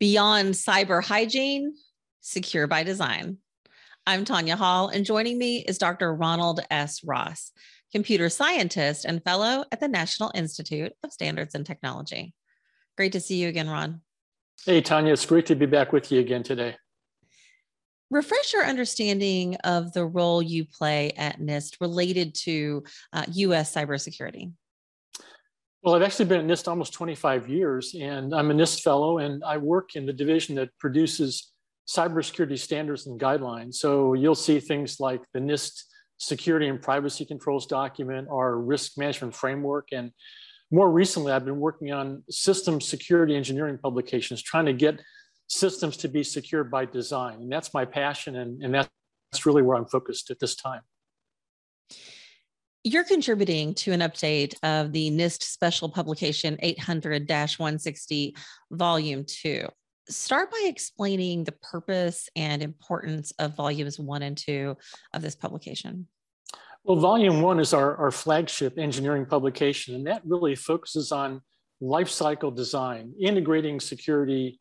Beyond cyber hygiene, secure by design. I'm Tanya Hall, and joining me is Dr. Ronald S. Ross, computer scientist and fellow at the National Institute of Standards and Technology. Great to see you again, Ron. Hey, Tanya, it's great to be back with you again today. Refresh your understanding of the role you play at NIST related to uh, US cybersecurity. Well, I've actually been at NIST almost 25 years, and I'm a NIST fellow, and I work in the division that produces cybersecurity standards and guidelines. So you'll see things like the NIST security and privacy controls document, our risk management framework, and more recently, I've been working on system security engineering publications, trying to get systems to be secure by design. And that's my passion, and, and that's really where I'm focused at this time. You're contributing to an update of the NIST special publication 800 160, volume two. Start by explaining the purpose and importance of volumes one and two of this publication. Well, volume one is our, our flagship engineering publication, and that really focuses on lifecycle design, integrating security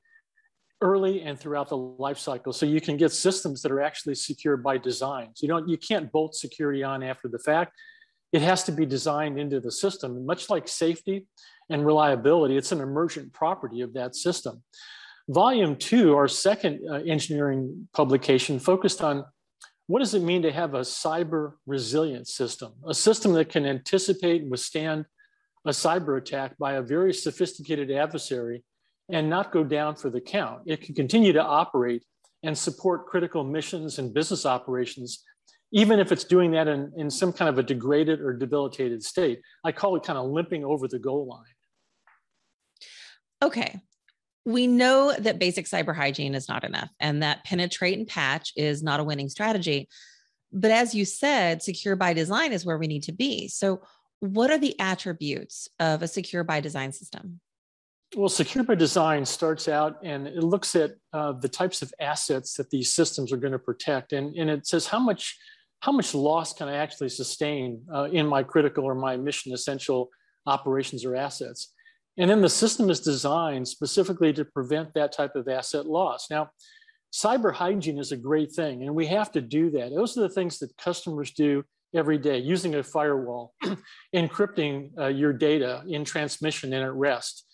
early and throughout the lifecycle. so you can get systems that are actually secure by design. So you don't you can't bolt security on after the fact it has to be designed into the system. Much like safety and reliability, it's an emergent property of that system. Volume two, our second uh, engineering publication, focused on what does it mean to have a cyber resilient system, a system that can anticipate and withstand a cyber attack by a very sophisticated adversary and not go down for the count. It can continue to operate and support critical missions and business operations even if it's doing that in, in some kind of a degraded or debilitated state. I call it kind of limping over the goal line. Okay. We know that basic cyber hygiene is not enough and that penetrate and patch is not a winning strategy. But as you said, secure by design is where we need to be. So, what are the attributes of a secure by design system? Well, secure by design starts out and it looks at uh, the types of assets that these systems are going to protect. And, and it says how much how much loss can I actually sustain uh, in my critical or my mission essential operations or assets? And then the system is designed specifically to prevent that type of asset loss. Now, cyber hygiene is a great thing, and we have to do that. Those are the things that customers do every day using a firewall, encrypting uh, your data in transmission and at rest,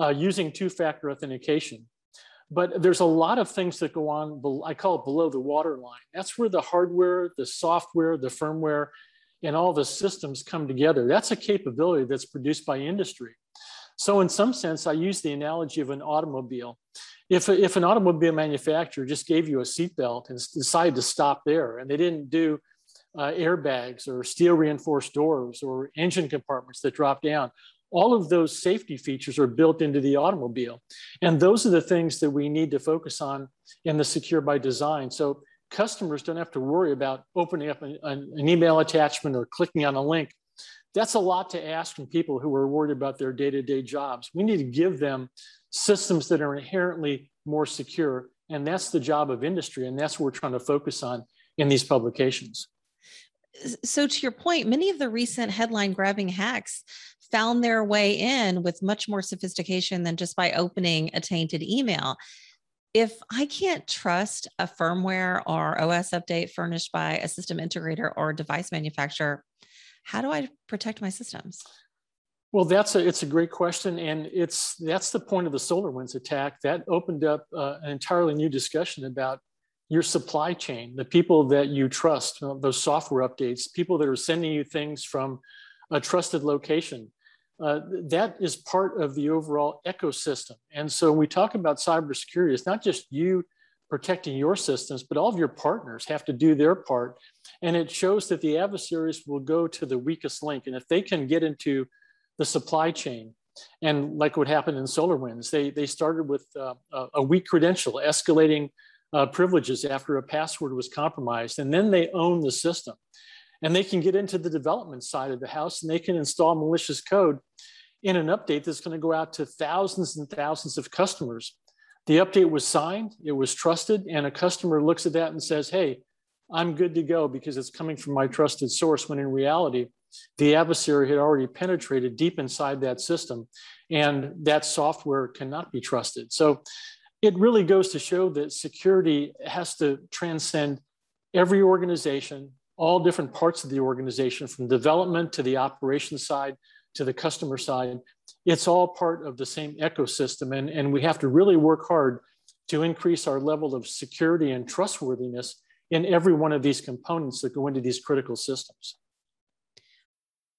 uh, using two factor authentication. But there's a lot of things that go on, I call it below the waterline. That's where the hardware, the software, the firmware, and all the systems come together. That's a capability that's produced by industry. So, in some sense, I use the analogy of an automobile. If, if an automobile manufacturer just gave you a seatbelt and decided to stop there, and they didn't do uh, airbags or steel reinforced doors or engine compartments that drop down, all of those safety features are built into the automobile. And those are the things that we need to focus on in the secure by design. So customers don't have to worry about opening up an, an email attachment or clicking on a link. That's a lot to ask from people who are worried about their day to day jobs. We need to give them systems that are inherently more secure. And that's the job of industry. And that's what we're trying to focus on in these publications so to your point many of the recent headline grabbing hacks found their way in with much more sophistication than just by opening a tainted email if i can't trust a firmware or os update furnished by a system integrator or device manufacturer how do i protect my systems well, that's a it's a great question, and it's that's the point of the SolarWinds attack. That opened up uh, an entirely new discussion about your supply chain, the people that you trust, uh, those software updates, people that are sending you things from a trusted location. Uh, that is part of the overall ecosystem. And so when we talk about cybersecurity, it's not just you protecting your systems, but all of your partners have to do their part. And it shows that the adversaries will go to the weakest link. And if they can get into the supply chain And like what happened in SolarWinds, they, they started with uh, a weak credential, escalating uh, privileges after a password was compromised, and then they own the system. And they can get into the development side of the house and they can install malicious code in an update that's going to go out to thousands and thousands of customers. The update was signed, it was trusted, and a customer looks at that and says, Hey, I'm good to go because it's coming from my trusted source. When in reality, the adversary had already penetrated deep inside that system, and that software cannot be trusted. So it really goes to show that security has to transcend every organization, all different parts of the organization, from development to the operations side to the customer side. It's all part of the same ecosystem. And, and we have to really work hard to increase our level of security and trustworthiness in every one of these components that go into these critical systems.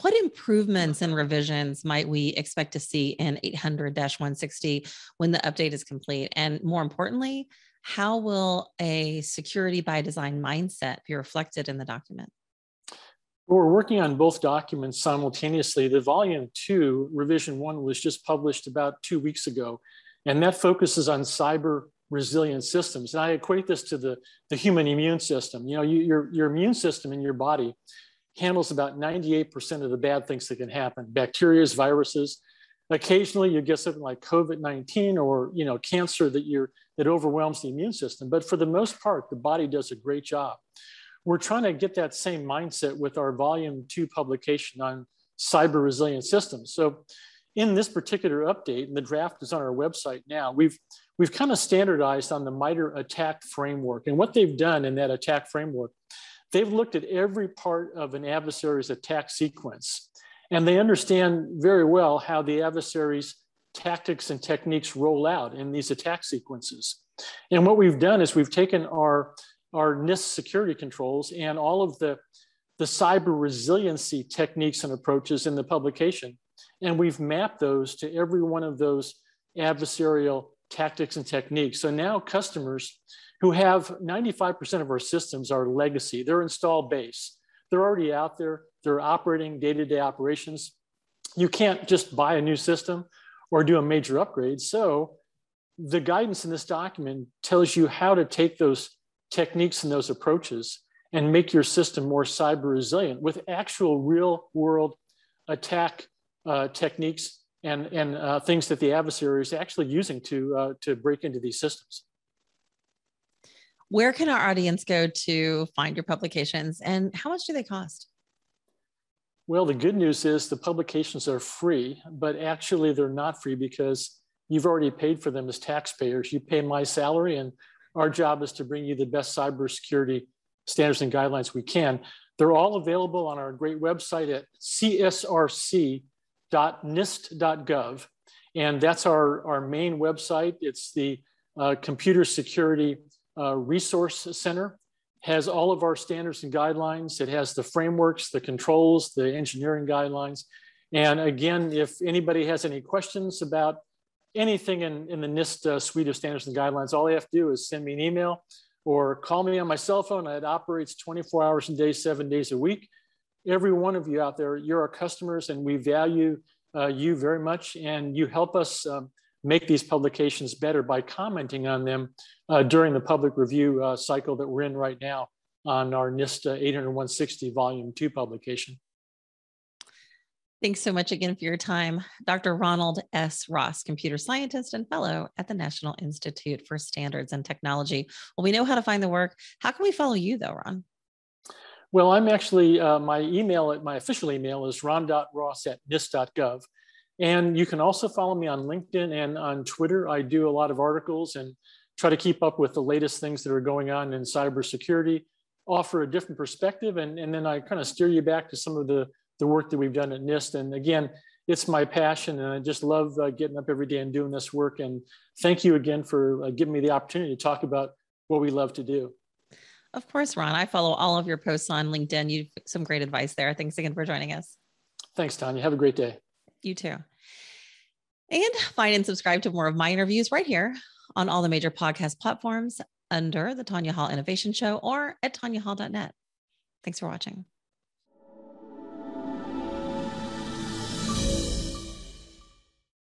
What improvements and revisions might we expect to see in 800 160 when the update is complete? And more importantly, how will a security by design mindset be reflected in the document? We're working on both documents simultaneously. The volume two, revision one, was just published about two weeks ago, and that focuses on cyber resilient systems. And I equate this to the, the human immune system. You know, you, your, your immune system in your body handles about 98% of the bad things that can happen bacteria, viruses. Occasionally, you get something like COVID 19 or you know, cancer that, you're, that overwhelms the immune system. But for the most part, the body does a great job. We're trying to get that same mindset with our volume two publication on cyber resilient systems. So, in this particular update, and the draft is on our website now, we've we've kind of standardized on the MITRE ATT&CK framework. And what they've done in that attack framework They've looked at every part of an adversary's attack sequence, and they understand very well how the adversary's tactics and techniques roll out in these attack sequences. And what we've done is we've taken our, our NIST security controls and all of the, the cyber resiliency techniques and approaches in the publication, and we've mapped those to every one of those adversarial tactics and techniques. So now customers who have 95% of our systems are legacy. They're installed base. They're already out there. They're operating day-to-day operations. You can't just buy a new system or do a major upgrade. So the guidance in this document tells you how to take those techniques and those approaches and make your system more cyber resilient with actual real world attack uh, techniques and, and uh, things that the adversary is actually using to, uh, to break into these systems where can our audience go to find your publications and how much do they cost? Well, the good news is the publications are free, but actually they're not free because you've already paid for them as taxpayers. You pay my salary, and our job is to bring you the best cybersecurity standards and guidelines we can. They're all available on our great website at csrc.nist.gov. And that's our, our main website. It's the uh, computer security uh, resource center has all of our standards and guidelines. It has the frameworks, the controls, the engineering guidelines. And again, if anybody has any questions about anything in, in the NIST uh, suite of standards and guidelines, all they have to do is send me an email or call me on my cell phone. It operates 24 hours a day, seven days a week. Every one of you out there, you're our customers and we value uh, you very much and you help us um, make these publications better by commenting on them uh, during the public review uh, cycle that we're in right now on our NIST 80160 Volume 2 publication. Thanks so much again for your time. Dr. Ronald S. Ross, computer scientist and fellow at the National Institute for Standards and Technology. Well, we know how to find the work. How can we follow you though, Ron? Well, I'm actually, uh, my email, at my official email is ron.ross at nist.gov. And you can also follow me on LinkedIn and on Twitter. I do a lot of articles and try to keep up with the latest things that are going on in cybersecurity, offer a different perspective, and, and then I kind of steer you back to some of the, the work that we've done at NIST. And again, it's my passion, and I just love uh, getting up every day and doing this work. And thank you again for uh, giving me the opportunity to talk about what we love to do. Of course, Ron. I follow all of your posts on LinkedIn. You've some great advice there. Thanks again for joining us. Thanks, Tanya. Have a great day. You too. And find and subscribe to more of my interviews right here on all the major podcast platforms under the Tanya Hall Innovation Show or at tanyahall.net. Thanks for watching.